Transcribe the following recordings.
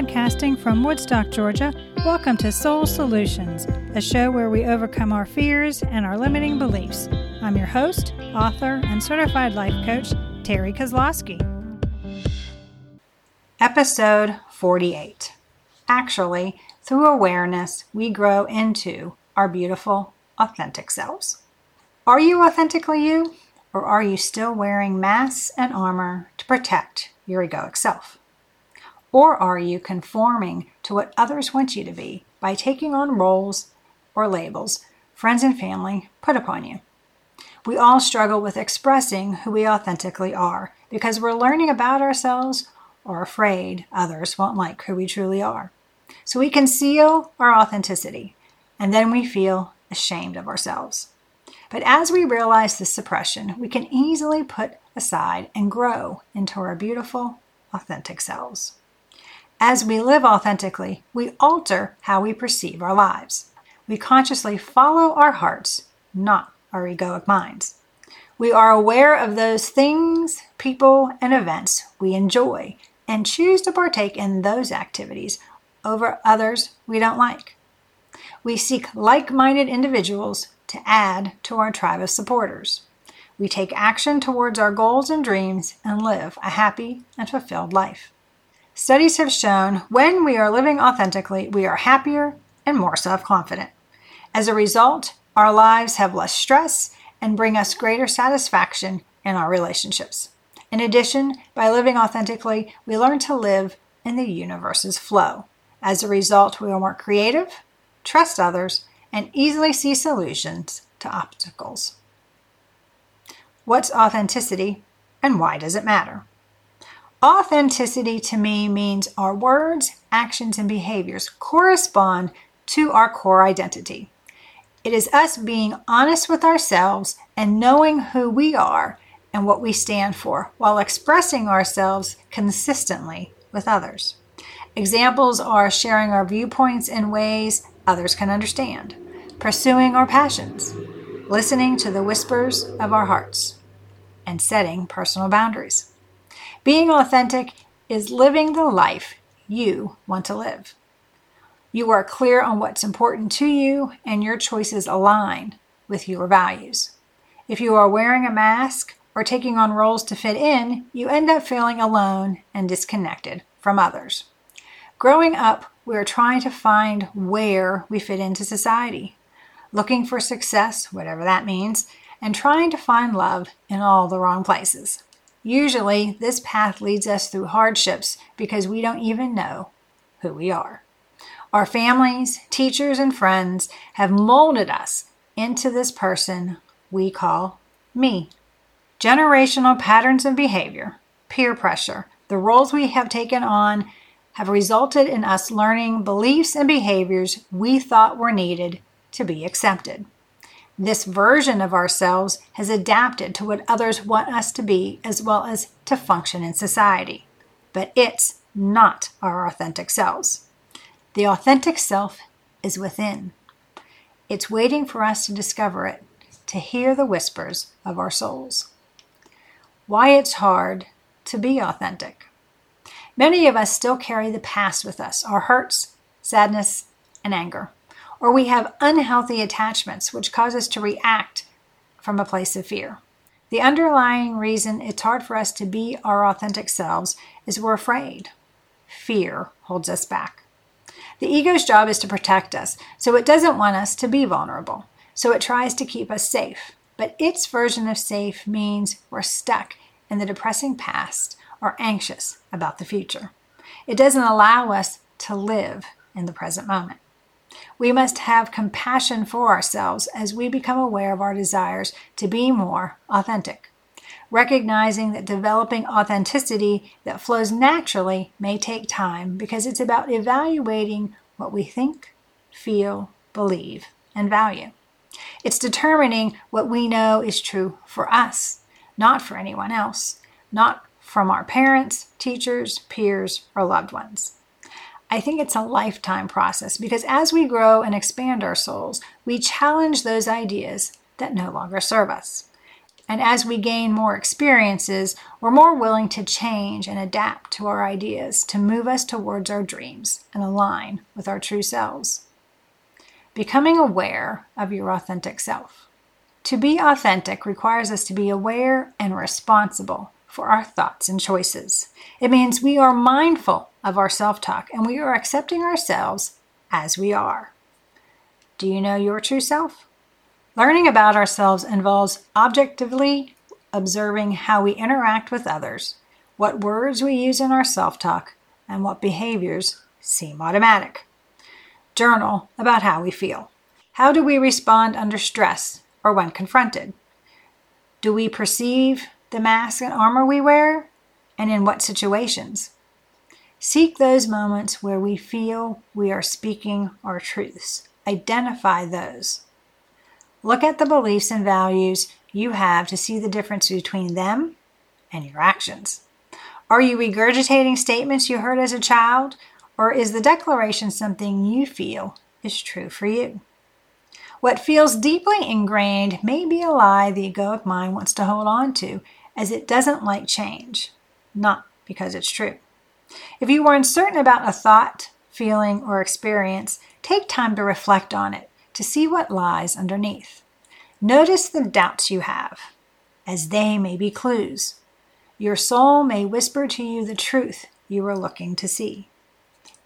Podcasting from Woodstock, Georgia, welcome to Soul Solutions, a show where we overcome our fears and our limiting beliefs. I'm your host, author, and certified life coach, Terry Kozlowski. Episode 48. Actually, through awareness, we grow into our beautiful, authentic selves. Are you authentically you, or are you still wearing masks and armor to protect your egoic self? Or are you conforming to what others want you to be by taking on roles or labels friends and family put upon you? We all struggle with expressing who we authentically are because we're learning about ourselves or afraid others won't like who we truly are. So we conceal our authenticity and then we feel ashamed of ourselves. But as we realize this suppression, we can easily put aside and grow into our beautiful, authentic selves. As we live authentically, we alter how we perceive our lives. We consciously follow our hearts, not our egoic minds. We are aware of those things, people, and events we enjoy and choose to partake in those activities over others we don't like. We seek like minded individuals to add to our tribe of supporters. We take action towards our goals and dreams and live a happy and fulfilled life. Studies have shown when we are living authentically, we are happier and more self confident. As a result, our lives have less stress and bring us greater satisfaction in our relationships. In addition, by living authentically, we learn to live in the universe's flow. As a result, we are more creative, trust others, and easily see solutions to obstacles. What's authenticity and why does it matter? Authenticity to me means our words, actions, and behaviors correspond to our core identity. It is us being honest with ourselves and knowing who we are and what we stand for while expressing ourselves consistently with others. Examples are sharing our viewpoints in ways others can understand, pursuing our passions, listening to the whispers of our hearts, and setting personal boundaries. Being authentic is living the life you want to live. You are clear on what's important to you, and your choices align with your values. If you are wearing a mask or taking on roles to fit in, you end up feeling alone and disconnected from others. Growing up, we are trying to find where we fit into society, looking for success, whatever that means, and trying to find love in all the wrong places. Usually, this path leads us through hardships because we don't even know who we are. Our families, teachers, and friends have molded us into this person we call me. Generational patterns of behavior, peer pressure, the roles we have taken on have resulted in us learning beliefs and behaviors we thought were needed to be accepted. This version of ourselves has adapted to what others want us to be as well as to function in society. But it's not our authentic selves. The authentic self is within. It's waiting for us to discover it, to hear the whispers of our souls. Why it's hard to be authentic. Many of us still carry the past with us, our hurts, sadness, and anger or we have unhealthy attachments which cause us to react from a place of fear. The underlying reason it's hard for us to be our authentic selves is we're afraid. Fear holds us back. The ego's job is to protect us, so it doesn't want us to be vulnerable. So it tries to keep us safe. But its version of safe means we're stuck in the depressing past or anxious about the future. It doesn't allow us to live in the present moment. We must have compassion for ourselves as we become aware of our desires to be more authentic. Recognizing that developing authenticity that flows naturally may take time because it's about evaluating what we think, feel, believe, and value. It's determining what we know is true for us, not for anyone else, not from our parents, teachers, peers, or loved ones. I think it's a lifetime process because as we grow and expand our souls, we challenge those ideas that no longer serve us. And as we gain more experiences, we're more willing to change and adapt to our ideas to move us towards our dreams and align with our true selves. Becoming aware of your authentic self. To be authentic requires us to be aware and responsible for our thoughts and choices. It means we are mindful of our self talk and we are accepting ourselves as we are. Do you know your true self? Learning about ourselves involves objectively observing how we interact with others, what words we use in our self talk, and what behaviors seem automatic. Journal about how we feel. How do we respond under stress or when confronted? Do we perceive the mask and armor we wear? And in what situations? Seek those moments where we feel we are speaking our truths. Identify those. Look at the beliefs and values you have to see the difference between them and your actions. Are you regurgitating statements you heard as a child, or is the declaration something you feel is true for you? What feels deeply ingrained may be a lie the egoic mind wants to hold on to, as it doesn't like change, not because it's true. If you are uncertain about a thought, feeling, or experience, take time to reflect on it to see what lies underneath. Notice the doubts you have, as they may be clues. Your soul may whisper to you the truth you are looking to see.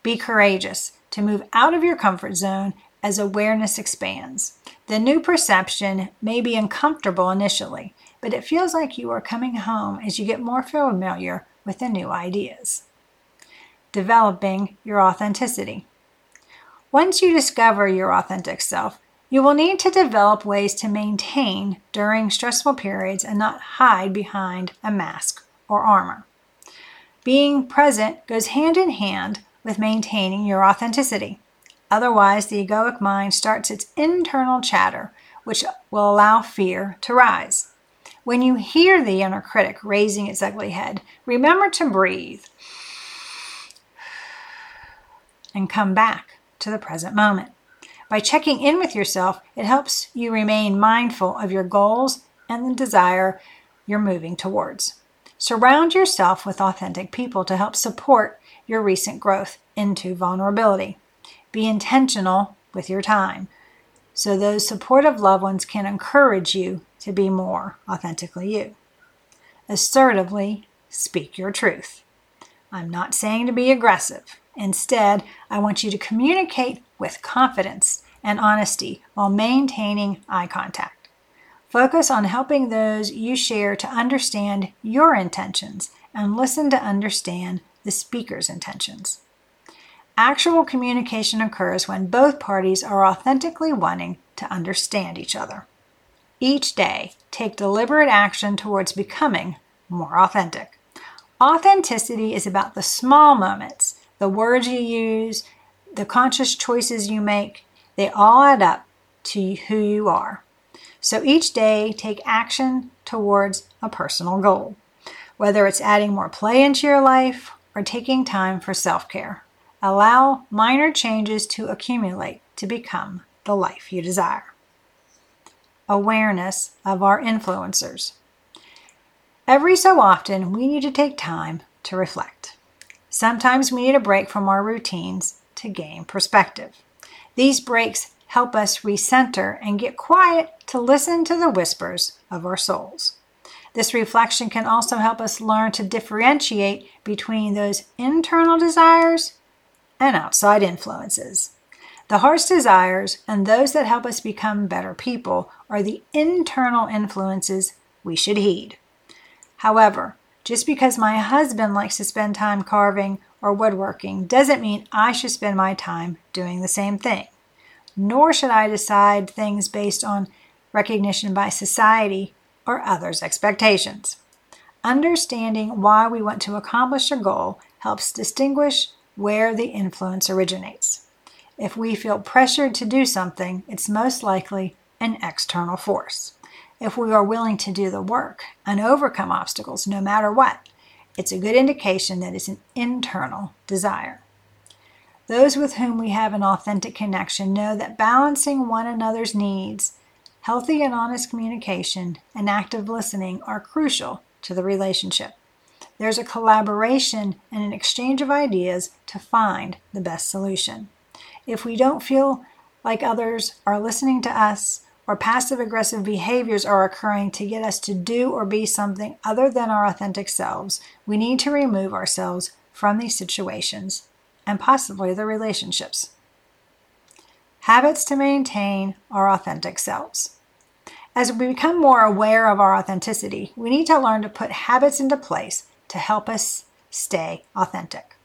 Be courageous to move out of your comfort zone as awareness expands. The new perception may be uncomfortable initially, but it feels like you are coming home as you get more familiar with the new ideas developing your authenticity. Once you discover your authentic self, you will need to develop ways to maintain during stressful periods and not hide behind a mask or armor. Being present goes hand in hand with maintaining your authenticity. Otherwise, the egoic mind starts its internal chatter, which will allow fear to rise. When you hear the inner critic raising its ugly head, remember to breathe and come back to the present moment. By checking in with yourself, it helps you remain mindful of your goals and the desire you're moving towards. Surround yourself with authentic people to help support your recent growth into vulnerability. Be intentional with your time so those supportive loved ones can encourage you to be more authentically you. Assertively speak your truth. I'm not saying to be aggressive. Instead, I want you to communicate with confidence and honesty while maintaining eye contact. Focus on helping those you share to understand your intentions and listen to understand the speaker's intentions. Actual communication occurs when both parties are authentically wanting to understand each other. Each day, take deliberate action towards becoming more authentic. Authenticity is about the small moments the words you use, the conscious choices you make, they all add up to who you are. So each day, take action towards a personal goal, whether it's adding more play into your life or taking time for self care. Allow minor changes to accumulate to become the life you desire. Awareness of our influencers. Every so often, we need to take time to reflect. Sometimes we need a break from our routines to gain perspective. These breaks help us recenter and get quiet to listen to the whispers of our souls. This reflection can also help us learn to differentiate between those internal desires and outside influences. The heart's desires and those that help us become better people are the internal influences we should heed. However, just because my husband likes to spend time carving or woodworking doesn't mean I should spend my time doing the same thing. Nor should I decide things based on recognition by society or others' expectations. Understanding why we want to accomplish a goal helps distinguish where the influence originates. If we feel pressured to do something, it's most likely an external force if we are willing to do the work and overcome obstacles no matter what, it's a good indication that it's an internal desire. Those with whom we have an authentic connection know that balancing one another's needs Healthy and honest communication and active listening are crucial to the relationship. There's a collaboration and an exchange of ideas to find the best solution. If we don't feel like others are listening to us or passive aggressive behaviors are occurring to get us to do or be something other than our authentic selves, we need to remove ourselves from these situations and possibly the relationships. Habits to maintain our authentic selves. As we become more aware of our authenticity, we need to learn to put habits into place to help us stay authentic.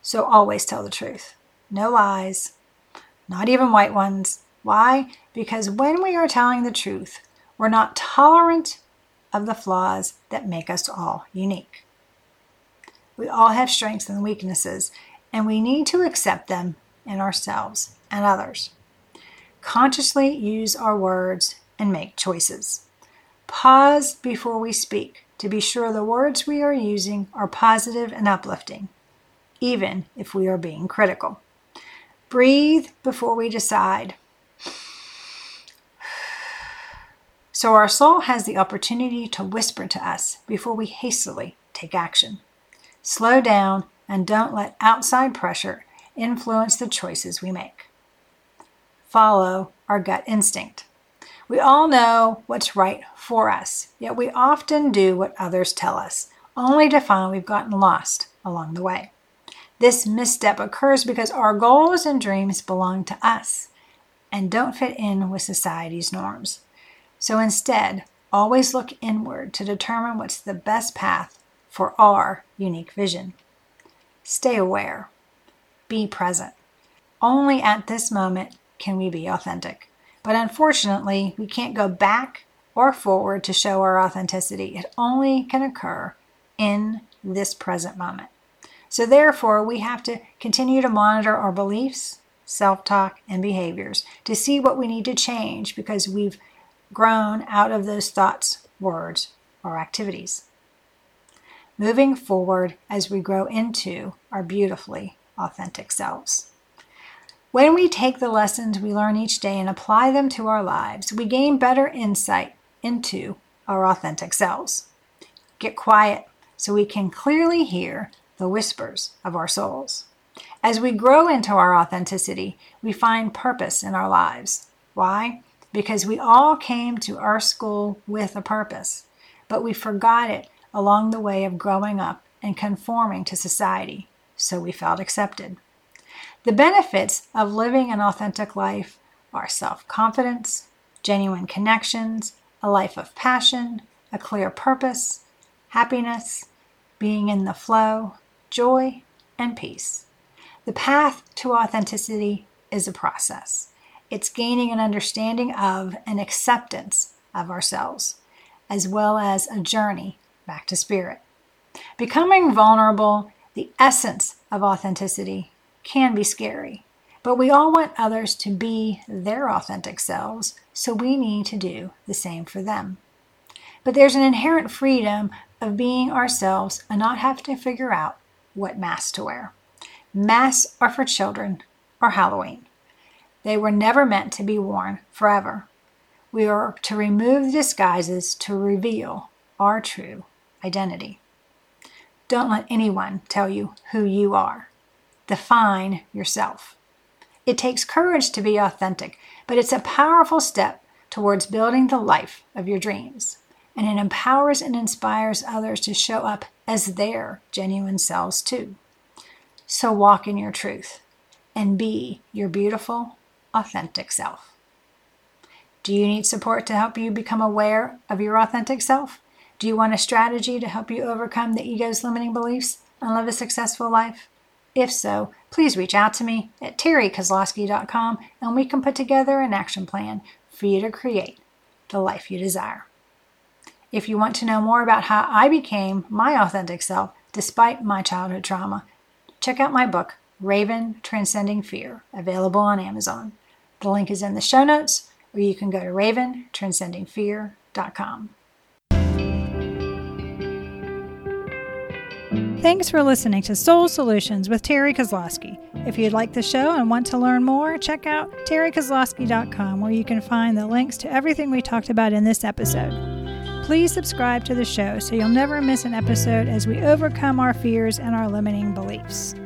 So always tell the truth. No lies, not even white ones. Why? Because when we are telling the truth, we're not tolerant of the flaws that make us all unique. We all have strengths and weaknesses, and we need to accept them in ourselves and others. Consciously use our words and make choices. Pause before we speak to be sure the words we are using are positive and uplifting, even if we are being critical. Breathe before we decide. So our soul has the opportunity to whisper to us before we hastily take action. Slow down and don't let outside pressure influence the choices we make. Follow our gut instinct. We all know what's right for us, yet we often do what others tell us, only to find we've gotten lost along the way. This misstep occurs because our goals and dreams belong to us and don't fit in with society's norms. So instead, always look inward to determine what's the best path for our unique vision. Stay aware. Be present. Only at this moment can we be authentic. But unfortunately, we can't go back or forward to show our authenticity. It only can occur in this present moment. So, therefore, we have to continue to monitor our beliefs, self talk, and behaviors to see what we need to change because we've grown out of those thoughts, words, or activities. Moving forward as we grow into our beautifully authentic selves. When we take the lessons we learn each day and apply them to our lives, we gain better insight into our authentic selves. Get quiet so we can clearly hear the whispers of our souls. As we grow into our authenticity, we find purpose in our lives. Why? Because we all came to our school with a purpose, but we forgot it along the way of growing up and conforming to society, so we felt accepted. The benefits of living an authentic life are self confidence, genuine connections, a life of passion, a clear purpose, happiness, being in the flow, joy, and peace. The path to authenticity is a process. It's gaining an understanding of and acceptance of ourselves, as well as a journey back to spirit. Becoming vulnerable, the essence of authenticity, can be scary, but we all want others to be their authentic selves, so we need to do the same for them. But there's an inherent freedom of being ourselves and not have to figure out what masks to wear. Masks are for children or Halloween. They were never meant to be worn forever. We are to remove the disguises to reveal our true identity. Don't let anyone tell you who you are. Define yourself. It takes courage to be authentic, but it's a powerful step towards building the life of your dreams and it empowers and inspires others to show up as their genuine selves too. So walk in your truth and be your beautiful, authentic self. Do you need support to help you become aware of your authentic self? Do you want a strategy to help you overcome the ego's limiting beliefs and live a successful life? If so, please reach out to me at terrykozlowski.com and we can put together an action plan for you to create the life you desire. If you want to know more about how I became my authentic self despite my childhood trauma, check out my book, Raven Transcending Fear, available on Amazon. The link is in the show notes, or you can go to raventranscendingfear.com. Thanks for listening to Soul Solutions with Terry Kozlowski. If you'd like the show and want to learn more, check out terrykozlowski.com where you can find the links to everything we talked about in this episode. Please subscribe to the show so you'll never miss an episode as we overcome our fears and our limiting beliefs.